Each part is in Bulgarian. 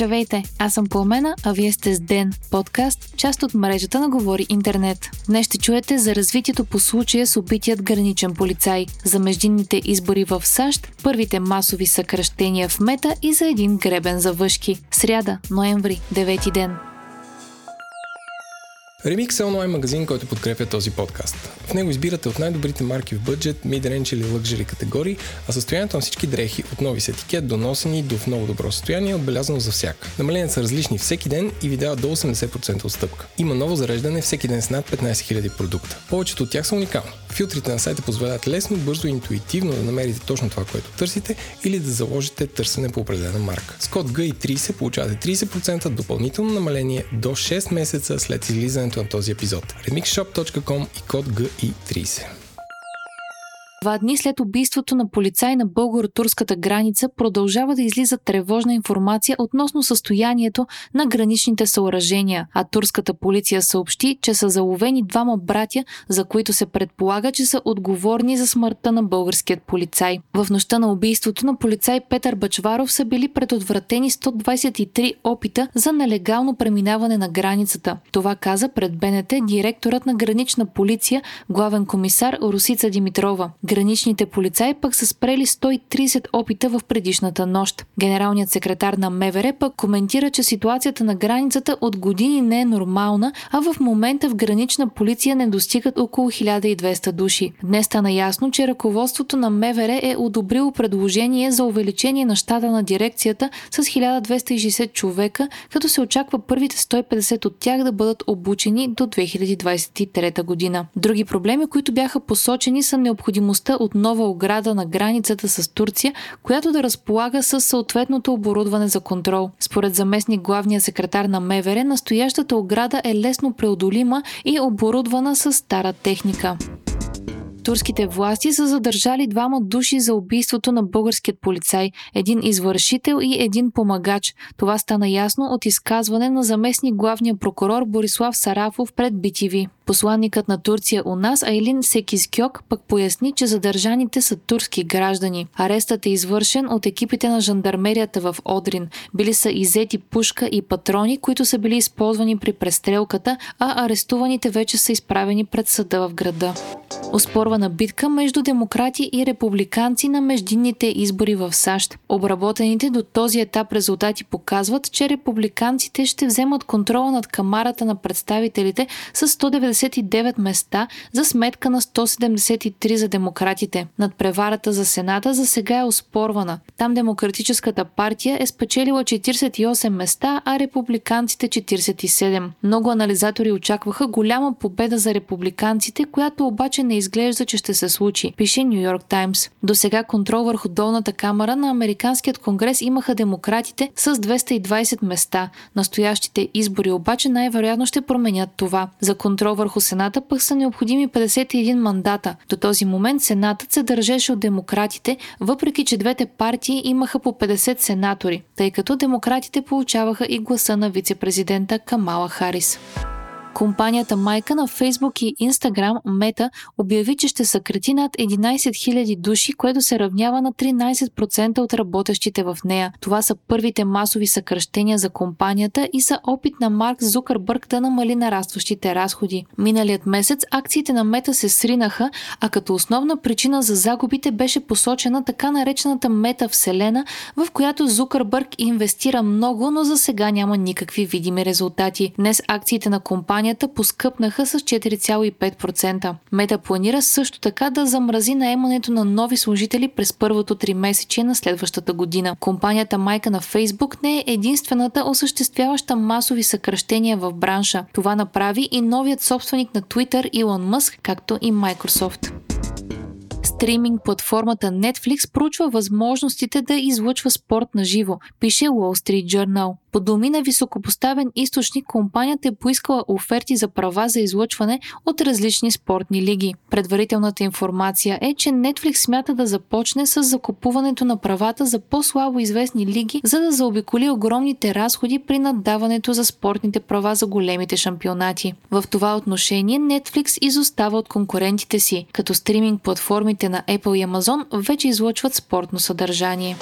Здравейте, аз съм Пламена, а вие сте с Ден, подкаст, част от мрежата на Говори Интернет. Днес ще чуете за развитието по случая с убитият граничен полицай, за междинните избори в САЩ, първите масови съкръщения в мета и за един гребен за въшки. Сряда, ноември, 9 ден. Remix е онлайн магазин, който подкрепя този подкаст. В него избирате от най-добрите марки в бъджет, mid-range или luxury категории, а състоянието на всички дрехи от нови с етикет до носени до в много добро състояние е отбелязано за всяка. Намаленията са различни всеки ден и ви дават до 80% отстъпка. Има ново зареждане всеки ден с над 15 000 продукта. Повечето от тях са уникални. Филтрите на сайта позволяват лесно, бързо и интуитивно да намерите точно това, което търсите или да заложите търсене по определена марка. С код GI30 получавате 30% допълнително намаление до 6 месеца след на този епизод. remixshop.com и код GI30. Два дни след убийството на полицай на българо-турската граница продължава да излиза тревожна информация относно състоянието на граничните съоръжения, а турската полиция съобщи, че са заловени двама братя, за които се предполага, че са отговорни за смъртта на българският полицай. В нощта на убийството на полицай Петър Бачваров са били предотвратени 123 опита за нелегално преминаване на границата. Това каза пред БНТ директорът на гранична полиция, главен комисар Русица Димитрова. Граничните полицаи пък са спрели 130 опита в предишната нощ. Генералният секретар на МВР пък коментира, че ситуацията на границата от години не е нормална, а в момента в гранична полиция не достигат около 1200 души. Днес стана ясно, че ръководството на МВР е одобрило предложение за увеличение на щата на дирекцията с 1260 човека, като се очаква първите 150 от тях да бъдат обучени до 2023 година. Други проблеми, които бяха посочени са необходимост необходимостта от нова ограда на границата с Турция, която да разполага с съответното оборудване за контрол. Според заместник главния секретар на МВР, настоящата ограда е лесно преодолима и оборудвана с стара техника. Турските власти са задържали двама души за убийството на българският полицай, един извършител и един помагач. Това стана ясно от изказване на заместник главния прокурор Борислав Сарафов пред BTV. Посланникът на Турция у нас Айлин Секискьок пък поясни, че задържаните са турски граждани. Арестът е извършен от екипите на жандармерията в Одрин. Били са изети пушка и патрони, които са били използвани при престрелката, а арестуваните вече са изправени пред съда в града. Оспорвана битка между демократи и републиканци на междинните избори в САЩ. Обработените до този етап резултати показват, че републиканците ще вземат контрола над камарата на представителите с 199 места за сметка на 173 за демократите. Над преварата за Сената за сега е оспорвана. Там Демократическата партия е спечелила 48 места, а републиканците 47. Много анализатори очакваха голяма победа за републиканците, която обаче не изглежда, че ще се случи, пише Нью Йорк Таймс. До сега контрол върху долната камера на Американският конгрес имаха демократите с 220 места. Настоящите избори обаче най-вероятно ще променят това. За контрол върху Сената пък са необходими 51 мандата. До този момент Сенатът се държеше от демократите, въпреки че двете партии имаха по 50 сенатори, тъй като демократите получаваха и гласа на вице-президента Камала Харис. Компанията майка на Facebook и Instagram Meta обяви, че ще съкрати над 11 000 души, което се равнява на 13% от работещите в нея. Това са първите масови съкръщения за компанията и са опит на Марк Зукърбърг да намали нарастващите разходи. Миналият месец акциите на Мета се сринаха, а като основна причина за загубите беше посочена така наречената Мета Вселена, в която Зукърбърг инвестира много, но за сега няма никакви видими резултати. Днес акциите на компанията компанията поскъпнаха с 4,5%. Мета планира също така да замрази наемането на нови служители през първото три месече на следващата година. Компанията майка на Фейсбук не е единствената осъществяваща масови съкръщения в бранша. Това направи и новият собственик на Twitter Илон Мъск, както и Microsoft стриминг платформата Netflix проучва възможностите да излъчва спорт на живо, пише Wall Street Journal. По думи на високопоставен източник, компанията е поискала оферти за права за излъчване от различни спортни лиги. Предварителната информация е, че Netflix смята да започне с закупуването на правата за по-слабо известни лиги, за да заобиколи огромните разходи при наддаването за спортните права за големите шампионати. В това отношение Netflix изостава от конкурентите си, като стриминг платформите на Apple и Amazon вече излъчват спортно съдържание.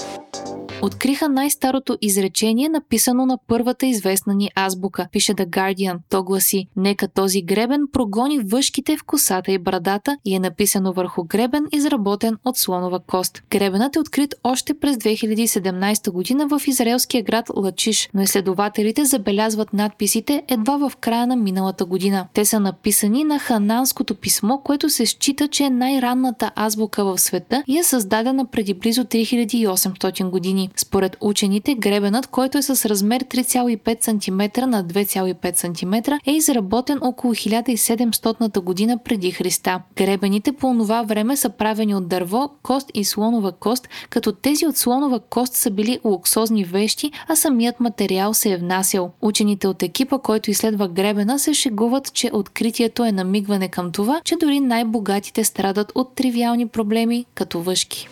Откриха най-старото изречение, написано на първата известна ни азбука, пише The Guardian. То гласи «Нека този гребен прогони въшките в косата и брадата» и е написано върху гребен, изработен от слонова кост. Гребенът е открит още през 2017 година в израелския град Лачиш, но изследователите забелязват надписите едва в края на миналата година. Те са написани на хананското писмо, което се счита, че е най-ранната азбука в света и е създадена преди близо 3800 Според учените, гребенът, който е с размер 3,5 см на 2,5 см, е изработен около 1700 година преди Христа. Гребените по това време са правени от дърво, кост и слонова кост, като тези от слонова кост са били луксозни вещи, а самият материал се е внасял. Учените от екипа, който изследва гребена, се шегуват, че откритието е намигване към това, че дори най-богатите страдат от тривиални проблеми, като въшки.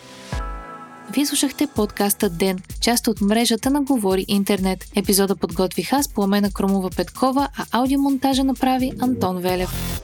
Вие слушахте подкаста Ден, част от мрежата на Говори Интернет. Епизода подготвих аз, Пламена Кромова Петкова, а аудиомонтажа направи Антон Велев.